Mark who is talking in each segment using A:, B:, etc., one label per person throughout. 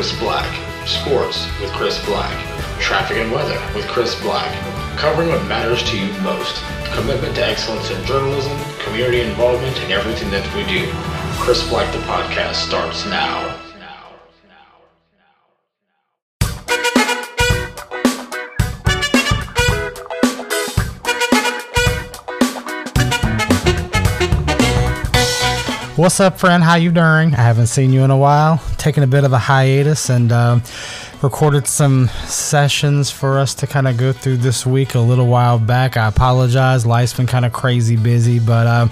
A: Chris Black. Sports with Chris Black. Traffic and weather with Chris Black. Covering what matters to you most. Commitment to excellence in journalism, community involvement, and everything that we do. Chris Black, the podcast, starts now.
B: What's up, friend? How you doing? I haven't seen you in a while. Taking a bit of a hiatus and uh, recorded some sessions for us to kind of go through this week a little while back. I apologize. Life's been kind of crazy busy, but uh,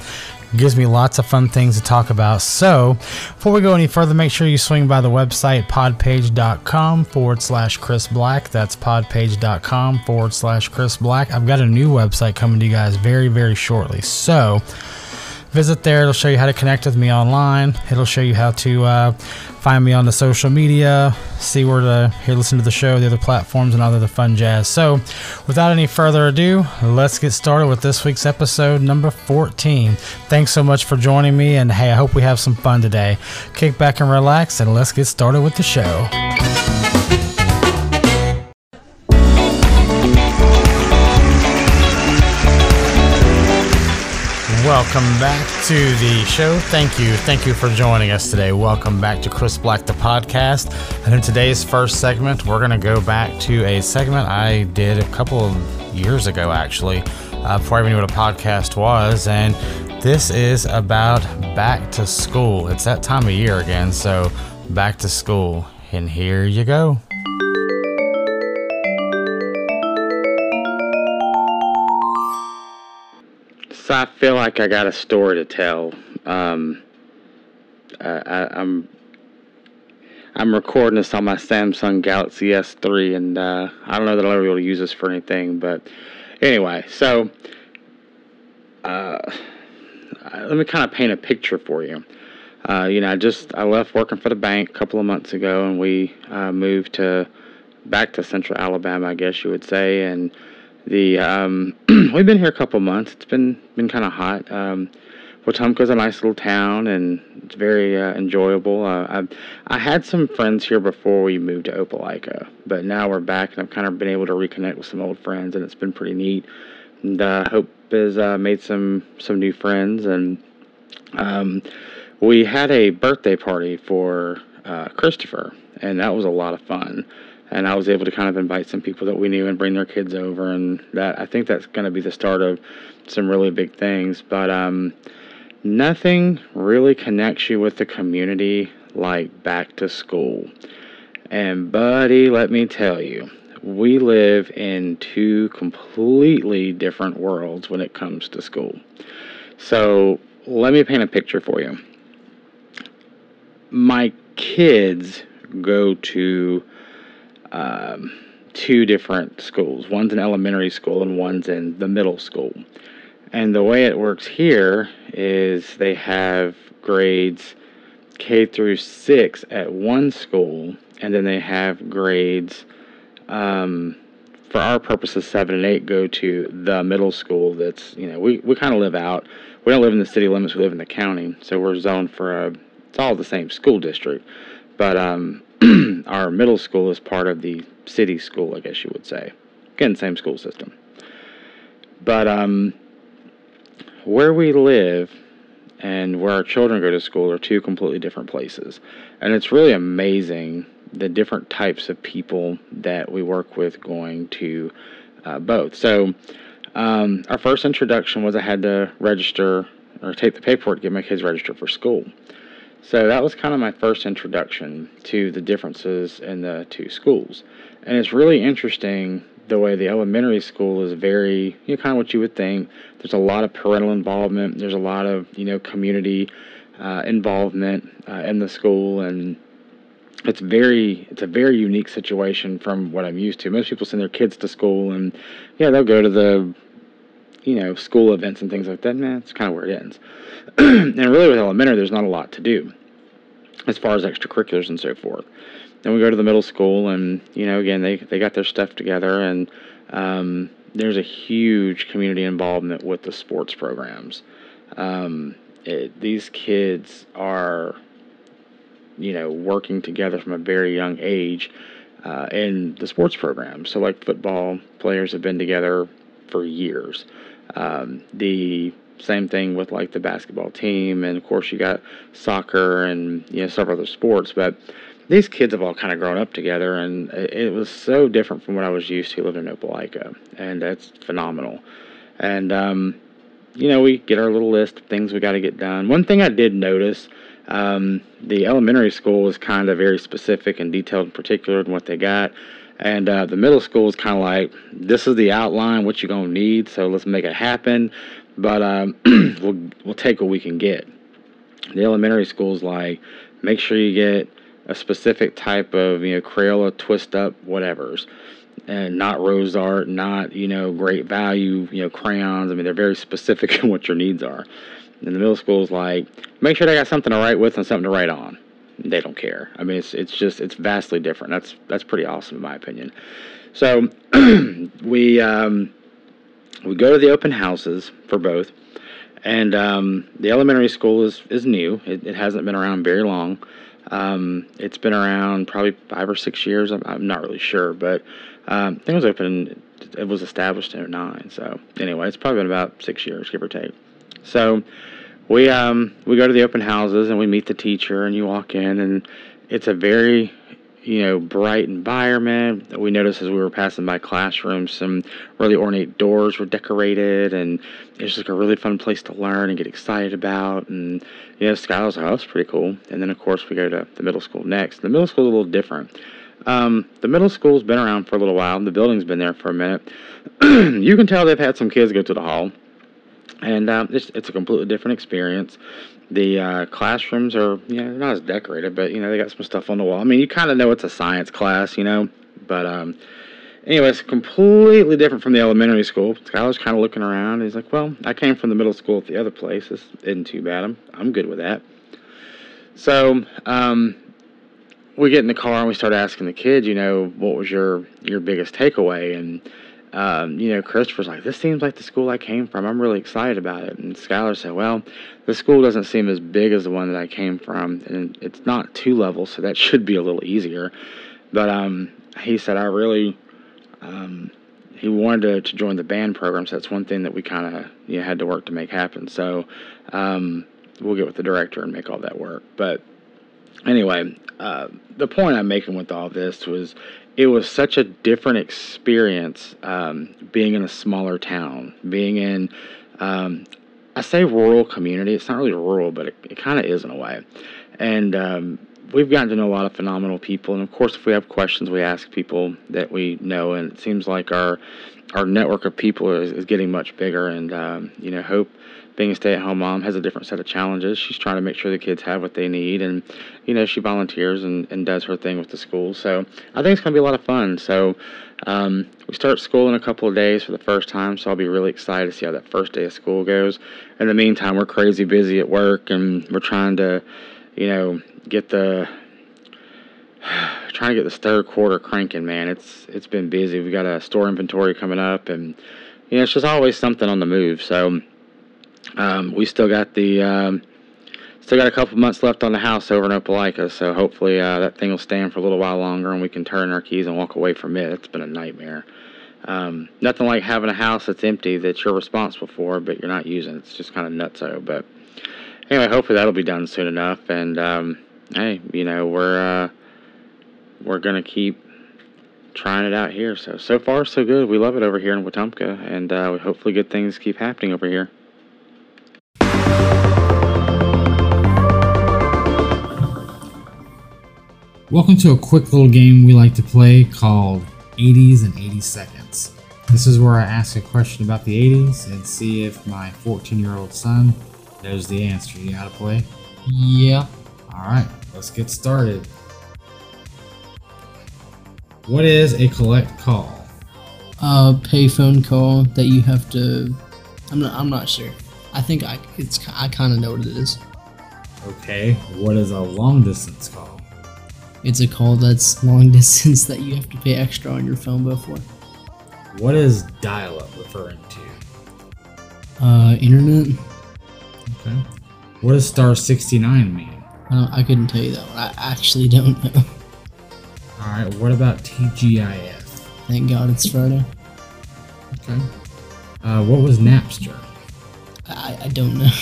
B: gives me lots of fun things to talk about. So, before we go any further, make sure you swing by the website podpage.com forward slash Chris Black. That's podpage.com forward slash Chris Black. I've got a new website coming to you guys very, very shortly. So, visit there. It'll show you how to connect with me online. It'll show you how to uh, find me on the social media, see where to hear, listen to the show, the other platforms, and all the fun jazz. So, without any further ado, let's get started with this week's episode number 14. Thanks so much for joining me, and hey, I hope we have some fun today. Kick back and relax, and let's get started with the show. Welcome back to the show. Thank you. Thank you for joining us today. Welcome back to Chris Black, the podcast. And in today's first segment, we're going to go back to a segment I did a couple of years ago, actually, uh, before I even knew what a podcast was. And this is about back to school. It's that time of year again. So, back to school. And here you go. So I feel like I got a story to tell. Um, I, I'm I'm recording this on my Samsung Galaxy S3, and uh, I don't know that I'll ever be able to use this for anything. But anyway, so uh, let me kind of paint a picture for you. Uh, you know, I just I left working for the bank a couple of months ago, and we uh, moved to back to Central Alabama, I guess you would say, and the um, we've been here a couple months. It's been been kind of hot. Um, Wetumpka's a nice little town, and it's very uh, enjoyable. Uh, I I had some friends here before we moved to Opelika, but now we're back, and I've kind of been able to reconnect with some old friends, and it's been pretty neat. And uh, Hope has uh, made some some new friends, and um, we had a birthday party for uh, Christopher, and that was a lot of fun and I was able to kind of invite some people that we knew and bring their kids over, and that I think that's going to be the start of some really big things. But um, nothing really connects you with the community like back to school. And buddy, let me tell you, we live in two completely different worlds when it comes to school. So let me paint a picture for you. My kids go to um, two different schools. One's an elementary school and one's in the middle school. And the way it works here is they have grades K through six at one school, and then they have grades, um, for our purposes, seven and eight go to the middle school. That's, you know, we, we kind of live out. We don't live in the city limits, we live in the county. So we're zoned for a, it's all the same school district. But um, our middle school is part of the city school, I guess you would say. Again, same school system. But um, where we live and where our children go to school are two completely different places. And it's really amazing the different types of people that we work with going to uh, both. So, um, our first introduction was I had to register or take the paperwork to get my kids registered for school. So that was kind of my first introduction to the differences in the two schools. And it's really interesting the way the elementary school is very, you know, kind of what you would think. There's a lot of parental involvement, there's a lot of, you know, community uh, involvement uh, in the school. And it's very, it's a very unique situation from what I'm used to. Most people send their kids to school and, yeah, they'll go to the, you know, school events and things like that. Man, it's kind of where it ends. and really, with elementary, there's not a lot to do as far as extracurriculars and so forth. Then we go to the middle school, and you know, again, they they got their stuff together, and um, there's a huge community involvement with the sports programs. Um, it, these kids are you know, working together from a very young age uh, in the sports program. So, like football players have been together for years. Um, the same thing with like the basketball team, and of course you got soccer and you know several other sports. But these kids have all kind of grown up together, and it was so different from what I was used to living in Opelika, and that's phenomenal. And um, you know, we get our little list of things we got to get done. One thing I did notice, um, the elementary school was kind of very specific and detailed and particular in what they got. And uh, the middle school is kind of like, this is the outline, what you're going to need, so let's make it happen. But um, we'll, we'll take what we can get. The elementary school is like, make sure you get a specific type of, you know, Crayola, twist up, whatever's and not rose art, not you know great value, you know crayons. I mean, they're very specific in what your needs are. And the middle school is like, make sure they got something to write with and something to write on. They don't care. I mean, it's it's just it's vastly different. That's that's pretty awesome in my opinion. So we um, we go to the open houses for both, and um, the elementary school is is new. It, it hasn't been around very long. Um, it's been around probably five or six years. I'm, I'm not really sure, but um, I think it was open. It was established in 09. So anyway, it's probably been about six years, give or take. So we um, we go to the open houses and we meet the teacher, and you walk in, and it's a very you know bright environment. We noticed as we were passing by classrooms, some really ornate doors were decorated, and it's just like a really fun place to learn and get excited about. And you know, Skylar's like, oh, that's pretty cool. And then of course we go to the middle school next. The middle school is a little different. Um, the middle school's been around for a little while. The building's been there for a minute. you can tell they've had some kids go to the hall, and um, it's, it's a completely different experience. The uh, classrooms are, you know, not as decorated, but you know they got some stuff on the wall. I mean, you kind of know it's a science class, you know, but um, anyway, it's completely different from the elementary school. Skylar's kind of looking around. He's like, "Well, I came from the middle school at the other place. This isn't too bad. I'm I'm good with that." So um, we get in the car and we start asking the kids, you know, what was your your biggest takeaway? And um, you know, Christopher's like, this seems like the school I came from. I'm really excited about it. And Skylar said, well, the school doesn't seem as big as the one that I came from, and it's not two levels, so that should be a little easier. But um, he said, I really. Um, he wanted to, to join the band program, so that's one thing that we kind of you know, had to work to make happen. So um, we'll get with the director and make all that work. But anyway, uh, the point I'm making with all this was it was such a different experience um, being in a smaller town, being in, um, I say rural community. It's not really rural, but it, it kind of is in a way. And um, we've gotten to know a lot of phenomenal people. And of course, if we have questions, we ask people that we know. And it seems like our our network of people is, is getting much bigger. And um, you know, hope being a stay-at-home mom has a different set of challenges. She's trying to make sure the kids have what they need, and you know she volunteers and, and does her thing with the school. So I think it's going to be a lot of fun. So um, we start school in a couple of days for the first time, so I'll be really excited to see how that first day of school goes. In the meantime, we're crazy busy at work, and we're trying to, you know, get the trying to get this third quarter cranking. Man, it's it's been busy. We got a store inventory coming up, and you know it's just always something on the move. So um, we still got the um, still got a couple months left on the house over in Opelika, so hopefully uh, that thing will stand for a little while longer and we can turn our keys and walk away from it. It's been a nightmare. Um, nothing like having a house that's empty that you're responsible for, but you're not using. It's just kind of nutso. But anyway, hopefully that'll be done soon enough. And um, hey, you know we're uh, we're gonna keep trying it out here. So so far so good. We love it over here in Wetumpka, and uh, hopefully good things keep happening over here.
C: Welcome to a quick little game we like to play called 80s and 80 Seconds. This is where I ask a question about the 80s and see if my 14 year old son knows the answer. You know how to play?
D: Yeah.
C: Alright, let's get started. What is a collect call?
D: A payphone call that you have to. I'm not. I'm not sure. I think I. It's. I kind of know what it is.
C: Okay. What is a long distance call?
D: It's a call that's long distance that you have to pay extra on your phone bill for.
C: What is dial up referring to?
D: Uh, internet.
C: Okay. What does star 69 mean?
D: I, I couldn't tell you that one. I actually don't know.
E: All right. What about TGIF?
D: Thank God it's Friday.
E: Okay. Uh, what was Napster?
D: I, I don't know.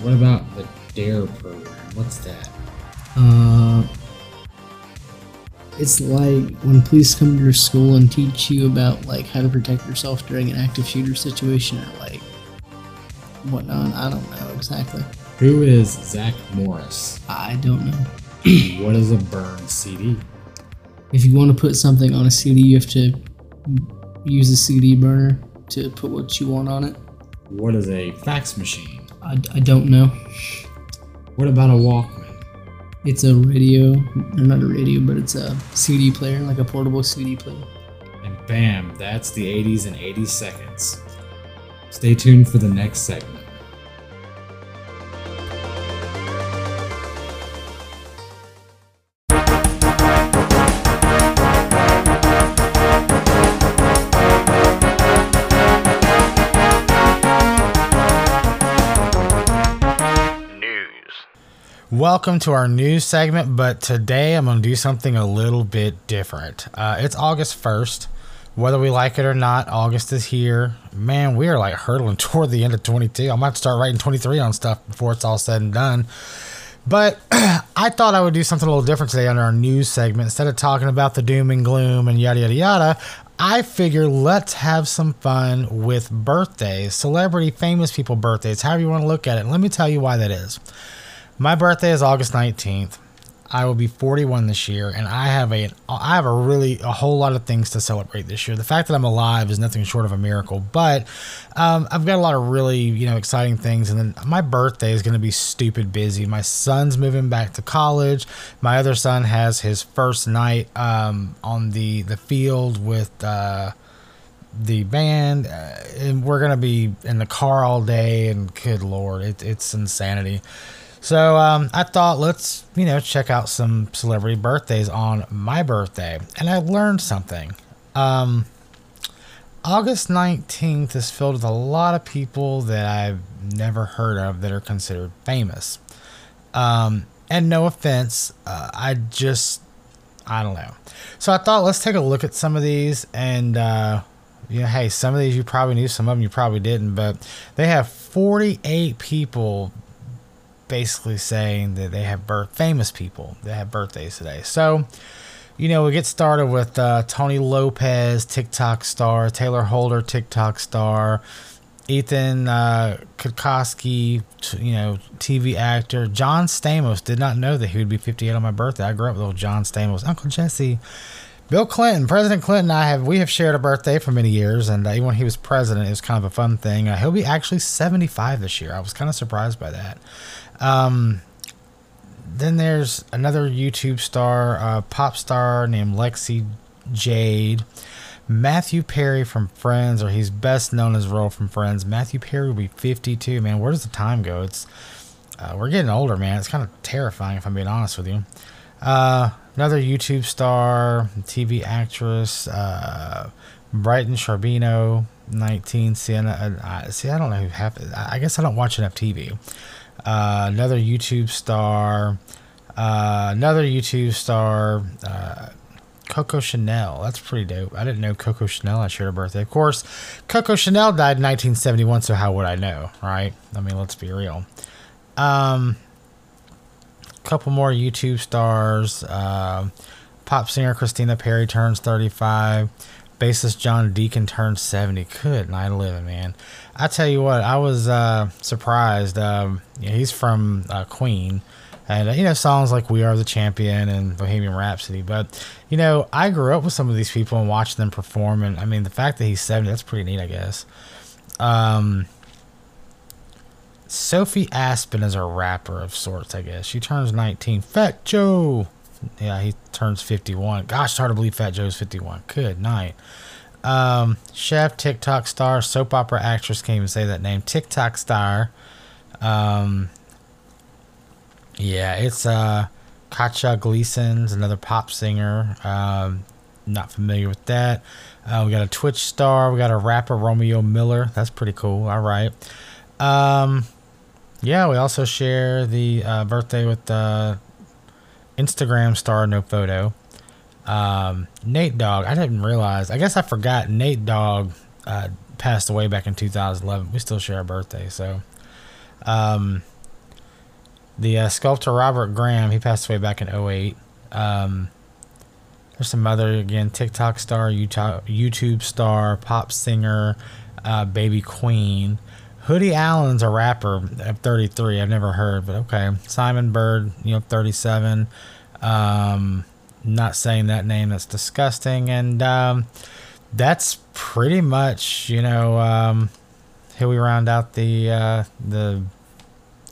E: What about the Dare program? What's that?
D: Uh, it's like when police come to your school and teach you about like how to protect yourself during an active shooter situation or like whatnot. I don't know exactly.
E: Who is Zach Morris?
D: I don't know.
E: what is a burn CD?
D: If you want to put something on a CD, you have to use a CD burner to put what you want on it.
E: What is a fax machine?
D: I, I don't know.
E: What about a Walkman?
D: It's a radio, or not a radio, but it's a CD player, like a portable CD player.
E: And bam, that's the 80s and 80 seconds. Stay tuned for the next segment.
B: Welcome to our news segment, but today I'm going to do something a little bit different. Uh, it's August 1st. Whether we like it or not, August is here. Man, we are like hurtling toward the end of 22. I might start writing 23 on stuff before it's all said and done. But I thought I would do something a little different today under our news segment. Instead of talking about the doom and gloom and yada, yada, yada, I figure let's have some fun with birthdays, celebrity, famous people birthdays, however you want to look at it. let me tell you why that is. My birthday is August 19th. I will be 41 this year, and I have a I have a really a whole lot of things to celebrate this year. The fact that I'm alive is nothing short of a miracle, but um, I've got a lot of really you know exciting things. And then my birthday is going to be stupid busy. My son's moving back to college. My other son has his first night um, on the the field with. Uh, the band, uh, and we're gonna be in the car all day, and good lord, it, it's insanity. So um, I thought let's you know check out some celebrity birthdays on my birthday, and I learned something. Um, August nineteenth is filled with a lot of people that I've never heard of that are considered famous. Um, and no offense, uh, I just I don't know. So I thought let's take a look at some of these and. Uh, you know, hey, some of these you probably knew, some of them you probably didn't, but they have 48 people basically saying that they have birth famous people that have birthdays today. So, you know, we get started with uh, Tony Lopez, TikTok star, Taylor Holder, TikTok star, Ethan uh, Cutkosky, you know, TV actor. John Stamos did not know that he would be 58 on my birthday. I grew up with old John Stamos. Uncle Jesse. Bill Clinton, President Clinton, and I have we have shared a birthday for many years, and uh, even when he was president, it was kind of a fun thing. Uh, he'll be actually 75 this year. I was kind of surprised by that. Um, then there's another YouTube star, uh, pop star named Lexi Jayde. Matthew Perry from Friends, or he's best known as role from Friends. Matthew Perry will be 52. Man, where does the time go? It's uh, we're getting older, man. It's kind of terrifying if I'm being honest with you. Uh, another YouTube star, TV actress, uh, Brighton Sharbino, 19. Sienna. Uh, see, I don't know who. I guess I don't watch enough TV. Uh, another YouTube star, uh, another YouTube star, uh, Coco Chanel. That's pretty dope. I didn't know Coco Chanel had shared a birthday. Of course, Coco Chanel died in 1971, so how would I know, right? I mean, let's be real. Um, couple more YouTube stars. Uh, pop singer Christina Perri turns 35. Bassist John Deacon turns 70. Good night living, man. I tell you what, I was uh, surprised. Um, he's from uh, Queen, and you know songs like "We Are the Champion" and "Bohemian Rhapsody." But you know, I grew up with some of these people and watched them perform, and I mean, the fact that he's seventy, that's pretty neat, I guess. Um, Sophie Aspin is a rapper of sorts, I guess. She turns nineteen. Fat Joe, yeah, he turns fifty-one. Gosh, it's hard to believe Fat Joe's fifty-one. Good night. Um, chef, TikTok star, soap opera actress, can't even say that name. TikTok star. Um, yeah, it's uh, Katja Glieson's another pop singer. Um, not familiar with that. Uh, we got a Twitch star. We got a rapper, Romeo Miller. That's pretty cool. All right. Um, yeah, we also share the uh, birthday with the Instagram star No Photo. Um, Nate Dogg, I didn't realize. I guess I forgot Nate Dogg uh, passed away back in 2011. We still share a birthday, so. Um, the uh, sculptor Robert Graham, he passed away back in 08. Um, there's some other, again, TikTok star, YouTube, star, pop singer, uh, Baby Queen. Hoodie Allen's a rapper at 33. I've never heard, but okay. Simon Bird, you know, 37. Um, not saying that name, that's disgusting. And um, that's pretty much, you know, um, who we round out the uh, the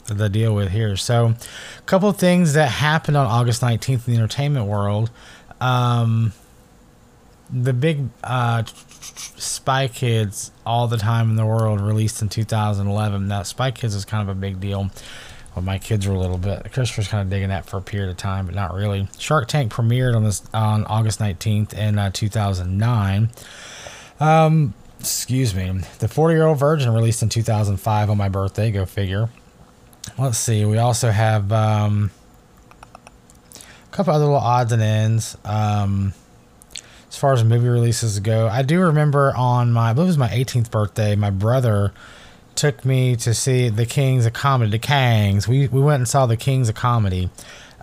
B: the deal with here. So, a couple of things that happened on August 19th in the entertainment world. Um, the big uh, Spy Kids All the Time in the World released in 2011. Now, Spy Kids is kind of a big deal. Well, my kids were a little bit. Christopher's kind of digging that for a period of time, but not really. Shark Tank premiered on this on August 19th in uh, 2009. Um, excuse me. The 40 Year Old Virgin released in 2005 on my birthday. Go figure. Let's see. We also have um, a couple other little odds and ends. Um, as far as movie releases go, I do remember on my, I believe it was my 18th birthday, my brother took me to see The Kings of Comedy, The Kangs. We, we went and saw The Kings of Comedy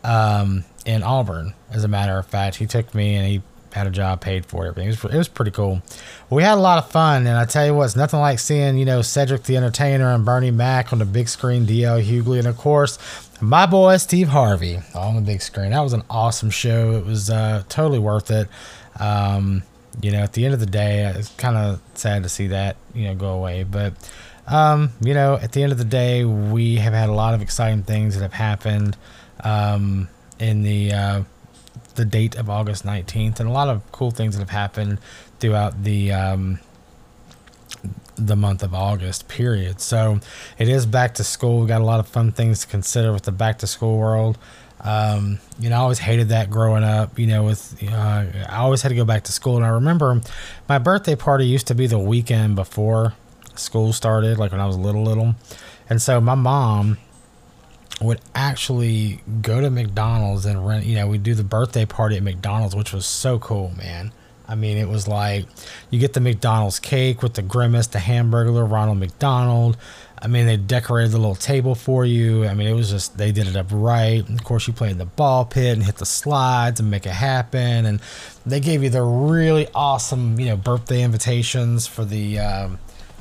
B: um, in Auburn, as a matter of fact. He took me and he had a job paid for everything. It was, it was pretty cool. We had a lot of fun, and I tell you what, it's nothing like seeing, you know, Cedric the Entertainer and Bernie Mac on the big screen, D.L. Hughley, and of course, my boy Steve Harvey on the big screen. That was an awesome show. It was uh, totally worth it. Um, you know, at the end of the day, it's kind of sad to see that, you know, go away. But, um, you know, at the end of the day, we have had a lot of exciting things that have happened um, in the uh, the date of August 19th, and a lot of cool things that have happened throughout the um, the month of August period. So it is back to school. We've got a lot of fun things to consider with the back to school world. Um, you know, I always hated that growing up. You know, with uh, I always had to go back to school, and I remember my birthday party used to be the weekend before school started, like when I was little, little, and so my mom would actually go to McDonald's and rent. You know, we'd do the birthday party at McDonald's, which was so cool, man. I mean, it was like you get the McDonald's cake with the grimace, the hamburger, Ronald McDonald. I mean, they decorated the little table for you. I mean, it was just they did it up right. And of course, you play in the ball pit and hit the slides and make it happen. And they gave you the really awesome, you know, birthday invitations for the, um,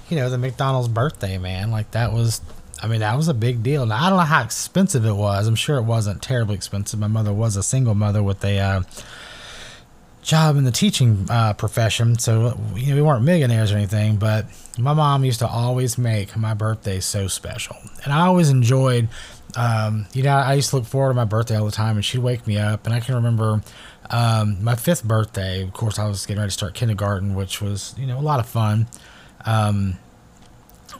B: you know, the McDonald's birthday, man. Like that was, I mean, that was a big deal. Now I don't know how expensive it was. I'm sure it wasn't terribly expensive. My mother was a single mother with a. Uh, job in the teaching uh, profession, so you know we weren't millionaires or anything. But my mom used to always make my birthday so special, and I always enjoyed. Um, you know, I used to look forward to my birthday all the time, and she'd wake me up. And I can remember um, my fifth birthday. Of course, I was getting ready to start kindergarten, which was you know a lot of fun. Um,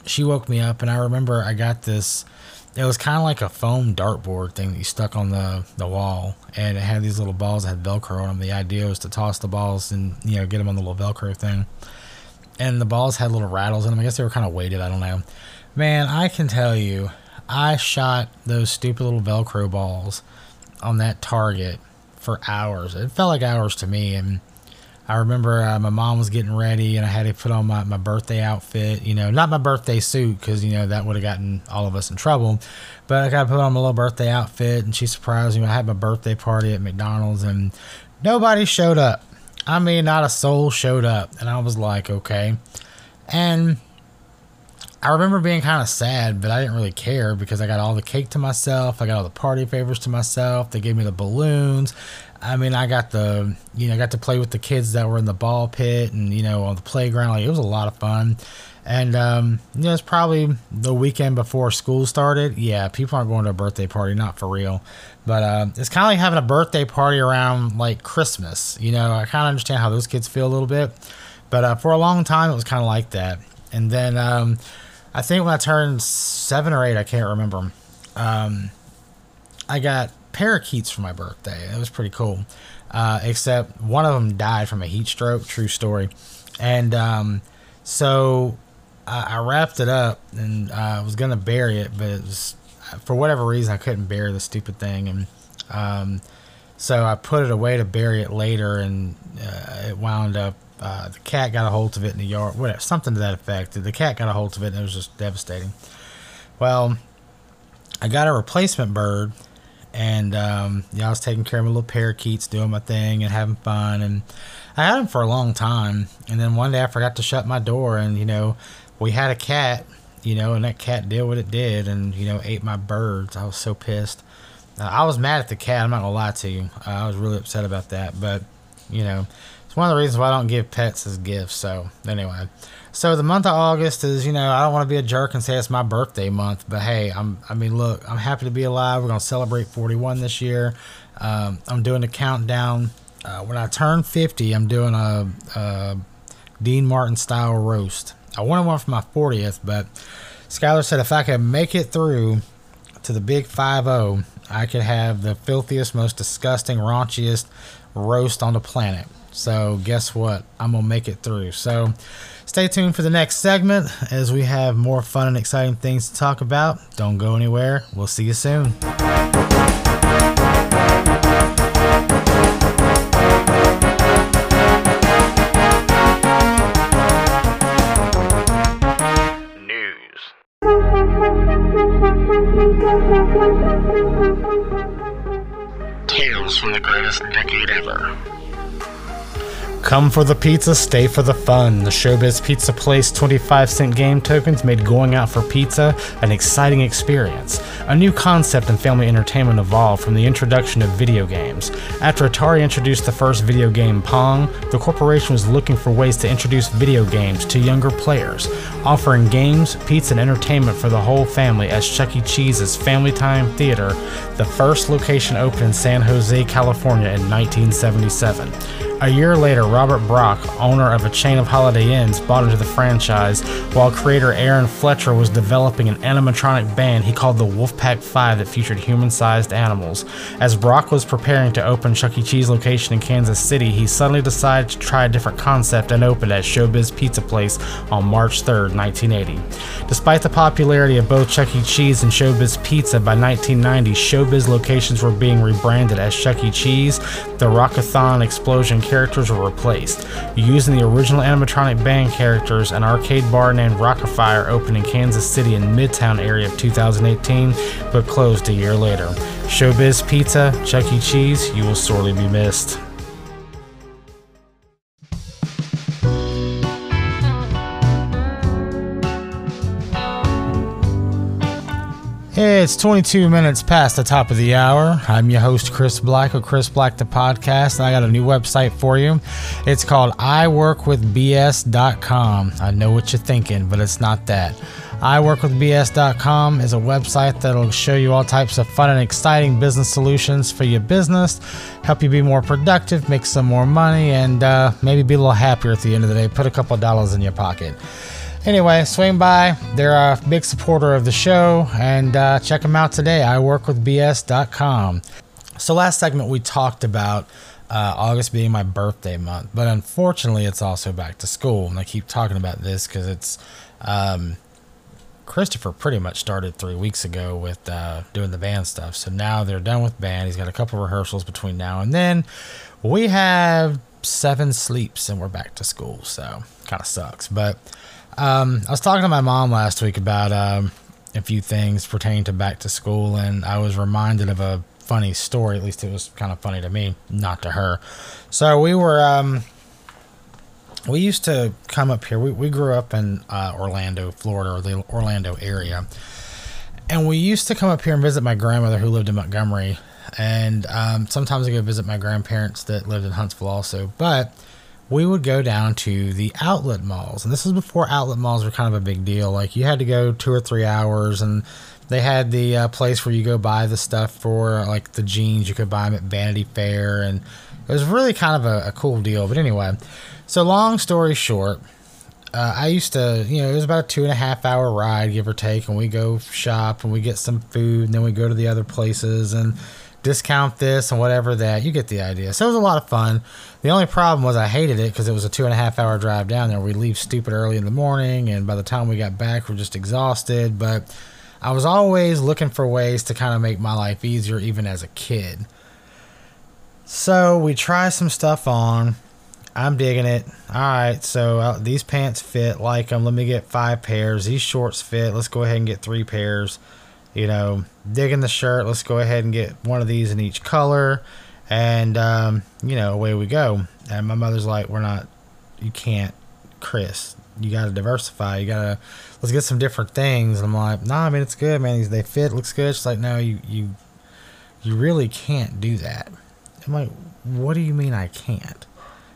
B: she woke me up, and I remember I got this it was kind of like a foam dartboard thing that you stuck on the, the wall, and it had these little balls that had Velcro on them. The idea was to toss the balls and you know get them on the little Velcro thing. And the balls had little rattles in them. I guess they were kind of weighted. I don't know. Man, I can tell you, I shot those stupid little Velcro balls on that target for hours. It felt like hours to me, and I remember uh, my mom was getting ready and I had to put on my, my birthday outfit, you know, not my birthday suit because, you know, that would have gotten all of us in trouble. But I got to put on my little birthday outfit and she surprised me. I had my birthday party at McDonald's and nobody showed up. I mean, not a soul showed up. And I was like, okay. And I remember being kind of sad, but I didn't really care because I got all the cake to myself. I got all the party favors to myself. They gave me the balloons. I mean, I got the, you know, got to play with the kids that were in the ball pit and, you know, on the playground. Like, it was a lot of fun. And, um, you know, it's probably the weekend before school started. Yeah, people aren't going to a birthday party, not for real. But uh, it's kind of like having a birthday party around, like, Christmas. You know, I kind of understand how those kids feel a little bit. But uh, for a long time, it was kind of like that. And then um, I think when I turned seven or eight, I can't remember, um, I got parakeets for my birthday. It was pretty cool. Uh, except one of them died from a heat stroke. True story. And um, so I, I, wrapped it up and I was gonna bury it, but it was for whatever reason, I couldn't bear the stupid thing, and um, so I put it away to bury it later, and uh, it wound up. Uh, the cat got a hold of it in the yard, whatever, something to that effect. The cat got a hold of it, and it was just devastating. Well, I got a replacement bird, and um, yeah, I was taking care of my little parakeets, doing my thing and having fun, and I had them for a long time. And then one day I forgot to shut my door, and you know, we had a cat, you know, and that cat did what it did, and you know, ate my birds. I was so pissed. Uh, I was mad at the cat. I'm not gonna lie to you. Uh, I was really upset about that, but you know, it's one of the reasons why I don't give pets as gifts. So anyway, so the month of August is, you know, I don't want to be a jerk and say it's my birthday month, but hey, I'm, I mean, look, I'm happy to be alive. We're gonna celebrate 41 this year. Um, I'm doing the countdown. Uh, when I turn 50, I'm doing a, a Dean Martin style roast. I wanted one for my 40th, but Skylar said if I could make it through to the big 5-0, I could have the filthiest, most disgusting, raunchiest roast on the planet. So, guess what? I'm going to make it through. So, stay tuned for the next segment as we have more fun and exciting things to talk about. Don't go anywhere. We'll see you soon.
A: Tales from the greatest decade ever.
B: Come for the pizza, stay for the fun. The Showbiz Pizza Place 25 cent game tokens made going out for pizza an exciting experience. A new concept in family entertainment evolved from the introduction of video games. After Atari introduced the first video game Pong, the corporation was looking for ways to introduce video games to younger players, offering games, pizza, and entertainment for the whole family as Chuck E. Cheese's Family Time Theater, the first location opened in San Jose, California in 1977. A year later, Robert Brock, owner of a chain of Holiday Inns, bought into the franchise, while creator Aaron Fechter was developing an animatronic band he called the Wolfpack 5 that featured human sized animals. As Brock was preparing to open Chuck E. Cheese location in Kansas City, he suddenly decided to try a different concept and opened at Showbiz Pizza Place on March 3, 1980. Despite the popularity of both Chuck E. Cheese and Showbiz Pizza, by 1990, Showbiz locations were being rebranded as Chuck E. Cheese. The Rockafire Explosion characters were replaced. Using the original animatronic band characters, an arcade bar named Rockafire opened in Kansas City in Midtown area of 2018, but closed a year later. Showbiz Pizza, Chuck E. Cheese, you will sorely be missed. It's 22 minutes past the top of the hour. I'm your host, Chris Black of Chris Black the Podcast, and I got a new website for you. It's called iworkwithbs.com. I know what you're thinking, but it's not that. iworkwithbs.com is a website that'll show you all types of fun and exciting business solutions for your business, help you be more productive, make some more money, and uh, maybe be a little happier at the end of the day. Put a couple dollars in your pocket. Anyway, swing by. They're a big supporter of the show, and uh, check them out today. I work with BS.com. So, last segment we talked about uh, August being my birthday month, but unfortunately, it's also back to school. And I keep talking about this because it's um, Christopher pretty much started three weeks ago with uh, doing the band stuff. So now they're done with band. He's got a couple rehearsals between now and then. We have seven sleeps and we're back to school. So kind of sucks. But um, I was talking to my mom last week about um, a few things pertaining to back to school, and I was reminded of a funny story. At least it was kind of funny to me, not to her. So we were, um, we used to come up here. We, we grew up in uh, Orlando, Florida, or the Orlando area. And we used to come up here and visit my grandmother who lived in Montgomery. And um, sometimes I go visit my grandparents that lived in Huntsville also. But we would go down to the outlet malls. And this is before outlet malls were kind of a big deal. Like you had to go two or three hours, and they had the uh, place where you go buy the stuff for like the jeans. You could buy them at Vanity Fair, and it was really kind of a, a cool deal. But anyway, so long story short, uh, I used to, you know, it was about a two and a half hour ride, give or take, and we go shop and we get some food, and then we go to the other places and discount this and whatever that. You get the idea. So it was a lot of fun. The only problem was I hated it because it was a two and a half hour drive down there. We leave stupid early in the morning, and by the time we got back, we're just exhausted. But I was always looking for ways to kind of make my life easier, even as a kid. So we try some stuff on. I'm digging it. All right, so uh, these pants fit, like them. Let me get five pairs. These shorts fit. Let's go ahead and get three pairs. You know, digging the shirt. Let's go ahead and get one of these in each color. And, um, you know, away we go. And my mother's like, we're not, you can't, Chris. You got to diversify. You got to, let's get some different things. And I'm like, nah, I mean, it's good, man. They fit, looks good. She's like, no, you, you, you really can't do that. I'm like, what do you mean I can't?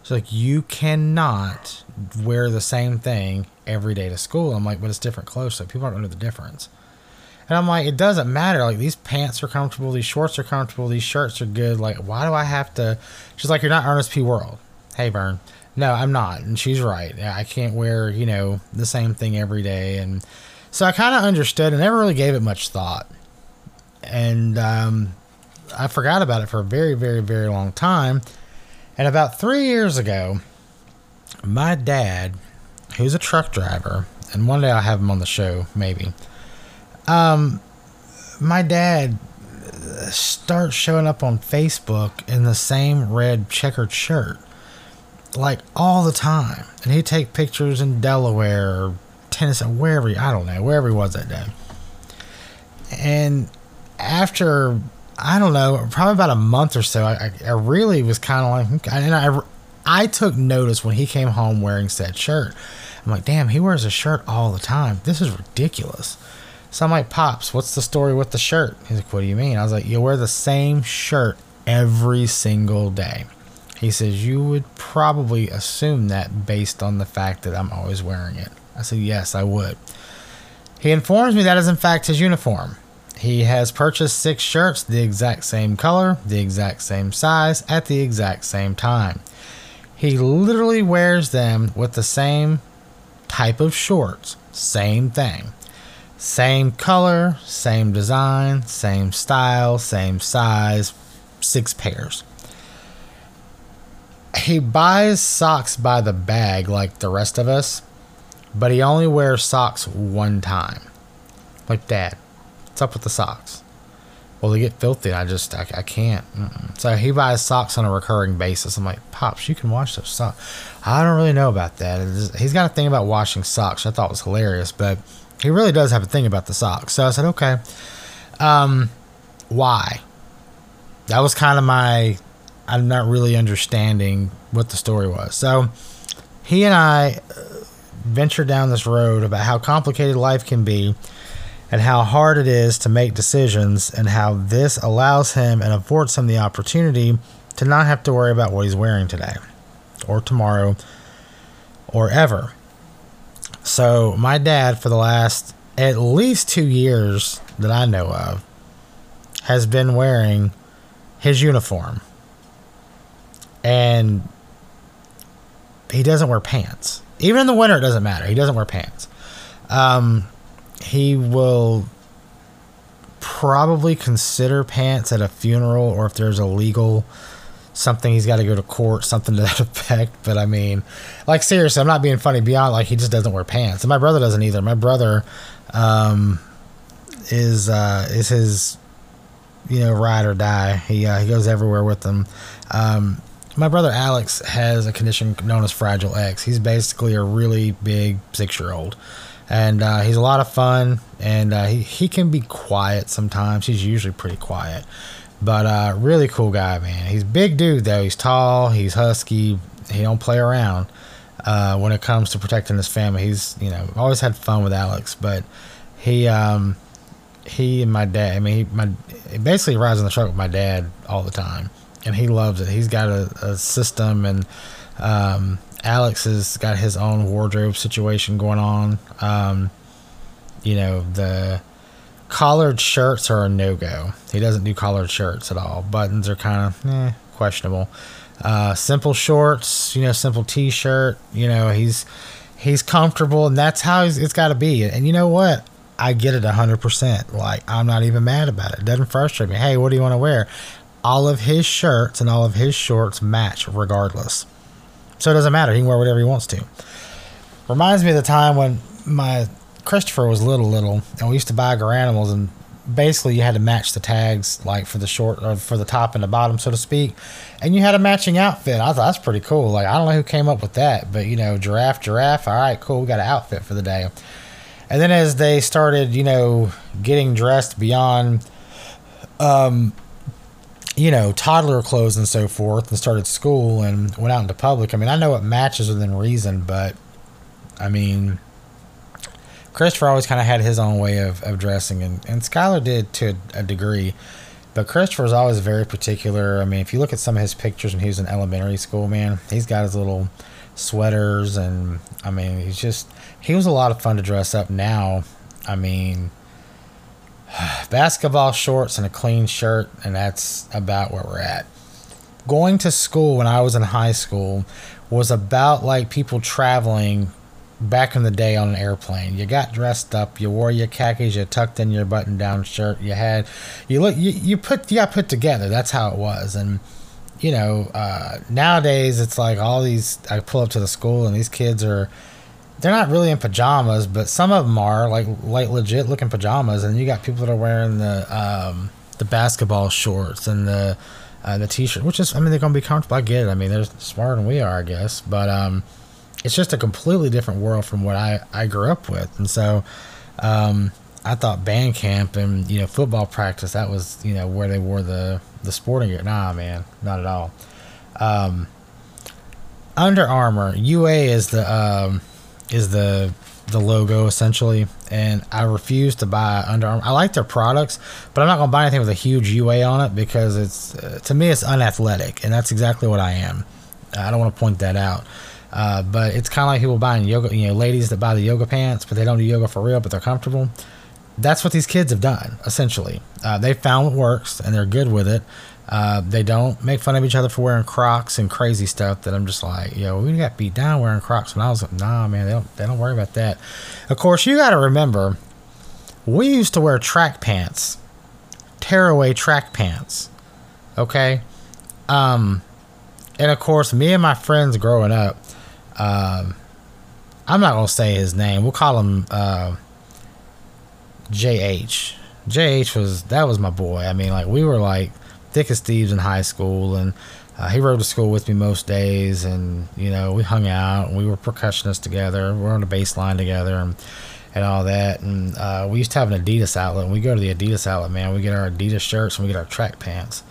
B: She's like, you cannot wear the same thing every day to school. I'm like, but it's different clothes, so people aren't know the difference. And I'm like, it doesn't matter. Like these pants are comfortable, these shorts are comfortable, these shirts are good. Like, why do I have to? She's like, you're not Ernest P. Worrell. Hey, Vern. No, I'm not, and she's right. I can't wear, you know, the same thing every day, and so I kind of understood and never really gave it much thought. And um, I forgot about it for a very, very, very long time. And about three years ago, my dad, who's a truck driver, and one day I'll have him on the show, maybe. Um, my dad starts showing up on Facebook in the same red checkered shirt, like all the time. And he'd take pictures in Delaware or Tennessee, wherever, he, I don't know, wherever he was that day. And after I don't know, probably about a month or so, I, I really was kind of like, and I, I took notice when he came home wearing said shirt. I'm like, damn, he wears a shirt all the time. This is ridiculous. So I'm like, Pops, what's the story with the shirt? He's like, What do you mean? I was like, You wear the same shirt every single day. He says, You would probably assume that based on the fact that I'm always wearing it. I said, Yes, I would. He informs me that is in fact his uniform. He has purchased six shirts the exact same color, the exact same size, at the exact same time. He literally wears them with the same type of shorts, same thing. Same color, same design, same style, same size, six pairs. He buys socks by the bag like the rest of us, but he only wears socks one time. Like, Dad, What's up with the socks? Well, they get filthy. I just, I, I can't. Mm-mm. So he buys socks on a recurring basis. I'm like, Pops, you can wash those socks. I don't really know about that. Just, he's got a thing about washing socks. I thought was hilarious, but he really does have a thing about the socks. So I said, okay. Um, why? That was kind of my, I'm not really understanding what the story was. So he and I uh, ventured down this road about how complicated life can be and how hard it is to make decisions, and how this allows him and affords him the opportunity to not have to worry about what he's wearing today, or tomorrow, or ever. So, my dad, for the last at least two years that I know of, has been wearing his uniform. And he doesn't wear pants. Even in the winter, it doesn't matter. He doesn't wear pants. Um, he will probably consider pants at a funeral or if there's a legal something he's got to go to court something to that effect but i mean like seriously i'm not being funny beyond like he just doesn't wear pants and my brother doesn't either. My brother um is uh is his you know ride or die. He uh, he goes everywhere with them. Um my brother alex has a condition known as fragile x. He's basically a really big six year old and uh, he's a lot of fun and uh, he, he can be quiet sometimes. He's usually pretty quiet but uh, really cool guy man. He's big dude though. He's tall he's husky he don't play around uh, when it comes to protecting his family. He's you know always had fun with alex but he um, he and my dad i mean he, my he basically rides in the truck with my dad all the time and he loves it. He's got a, a system and um, Alex has got his own wardrobe situation going on. Um, you know, the collared shirts are a no go. He doesn't do collared shirts at all. Buttons are kind of eh, questionable. Uh, simple shorts, you know, simple t shirt. You know, he's he's comfortable, and that's how it's got to be. And you know what? I get it 100%. Like, I'm not even mad about it. It doesn't frustrate me. Hey, what do you want to wear? All of his shirts and all of his shorts match regardless. So it doesn't matter. He can wear whatever he wants to. Reminds me of the time when my Christopher was little, little, and we used to buy Garanimals, and basically you had to match the tags, like for the short or for the top and the bottom, so to speak, and you had a matching outfit. I thought that's pretty cool. Like I don't know who came up with that, but you know, giraffe, giraffe. All right, cool. We got an outfit for the day. And then as they started, you know, getting dressed beyond, um, you know, toddler clothes and so forth, and started school and went out into public. I mean, I know it matches within reason, but I mean, Christopher always kind of had his own way of, of dressing, and, and Skylar did to a degree. But Christopher was always very particular. I mean, if you look at some of his pictures when he was in elementary school, man, he's got his little sweaters, and I mean, he's just, he was a lot of fun to dress up. Now, I mean, basketball shorts and a clean shirt, and that's about where we're at. Going to school when I was in high school was about like people traveling back in the day on an airplane. You got dressed up, you wore your khakis, you tucked in your button down shirt, you had you look you, you put you got put together. That's how it was. And you know, uh, nowadays it's like all these I pull up to the school and these kids are they're not really in pajamas, but some of them are like like legit looking pajamas and you got people that are wearing the um, the basketball shorts and the uh, the t-shirt, which is I mean they're to be comfortable. I get it. I mean they're smarter than we are, I guess. But um it's just a completely different world from what I, I grew up with. And so um, I thought band camp and, you know, football practice, that was, you know, where they wore the, the sporting gear. Nah, man, not at all. Um, Under Armour, UA is the, um, is the, the logo essentially. And I refuse to buy Under Armour. I like their products, but I'm not going to buy anything with a huge UA on it because it's, uh, to me, it's unathletic. And that's exactly what I am. I don't want to point that out. Uh, but it's kind of like people buying yoga, you know, ladies that buy the yoga pants, but they don't do yoga for real, but they're comfortable. That's what these kids have done, essentially. Uh, they found what works and they're good with it. Uh, they don't make fun of each other for wearing Crocs and crazy stuff that I'm just like, yo, we got beat down wearing Crocs when I was like, nah, man, they don't, they don't worry about that. Of course, you got to remember, we used to wear track pants, tearaway track pants. Okay. Um, and of course, me and my friends growing up, um, I'm not gonna say his name. We'll call him uh, JH. JH was that was my boy. I mean, like we were like thick as thieves in high school, and uh, he rode to school with me most days, and you know we hung out. and We were percussionists together. We are on the bass line together, and and all that. And uh, we used to have an Adidas outlet. And we go to the Adidas outlet, man. We get our Adidas shirts and we get our track pants,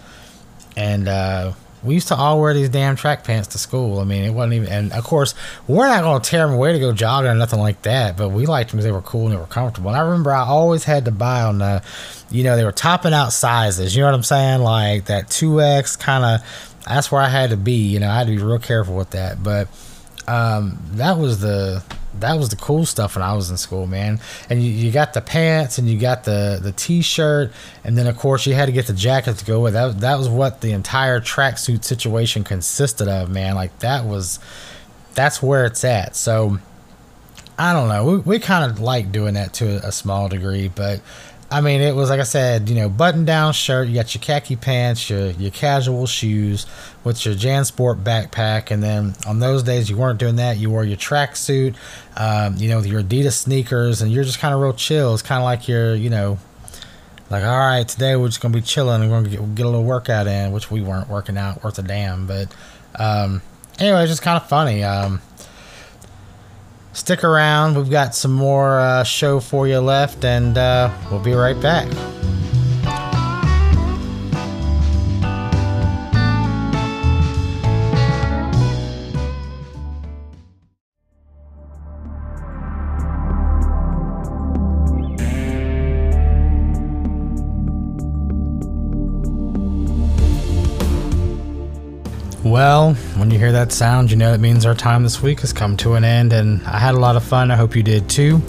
B: and uh, we used to all wear these damn track pants to school. I mean, it wasn't even, and of course, we're not going to tear them away to go jogging or nothing like that, but we liked them because they were cool and they were comfortable. And I remember I always had to buy on the, you know, they were topping out sizes. You know what I'm saying? Like that 2X kind of, that's where I had to be. You know, I had to be real careful with that. But um, that was the, that was the cool stuff when I was in school, man. And you, you got the pants and you got the the t-shirt, and then of course you had to get the jacket to go with. That that was what the entire tracksuit situation consisted of, man. Like that was that's where it's at. So I don't know. We we kind of like doing that to a small degree, but I mean, it was like I said, you know, button down shirt. You got your khaki pants, your your casual shoes with your JanSport backpack, and then on those days you weren't doing that. You wore your tracksuit, um, you know, your Adidas sneakers, and you're just kind of real chill. It's kind of like you're, you know, like all right, today we're just gonna be chilling and we're gonna get a little workout in, which we weren't working out worth a damn. But um, anyway, it's just kind of funny. Um, stick around. We've got some more uh, show for you left, and uh, we'll be right back. Hear that sound, you know it means our time this week has come to an end, and I had a lot of fun. I hope you did too.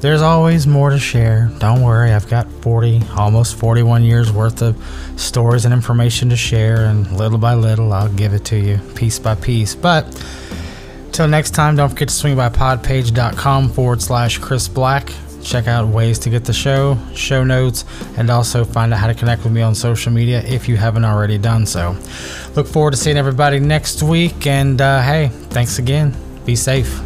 B: There's always more to share. Don't worry, I've got 40, almost 41 years worth of stories and information to share, and little by little, I'll give it to you piece by piece. But till next time, don't forget to swing by podpage.com forward slash Chris Black check out ways to get the show, show notes, and also find out how to connect with me on social media if you haven't already done so. Look forward to seeing everybody next week, and uh, hey, thanks again. Be safe.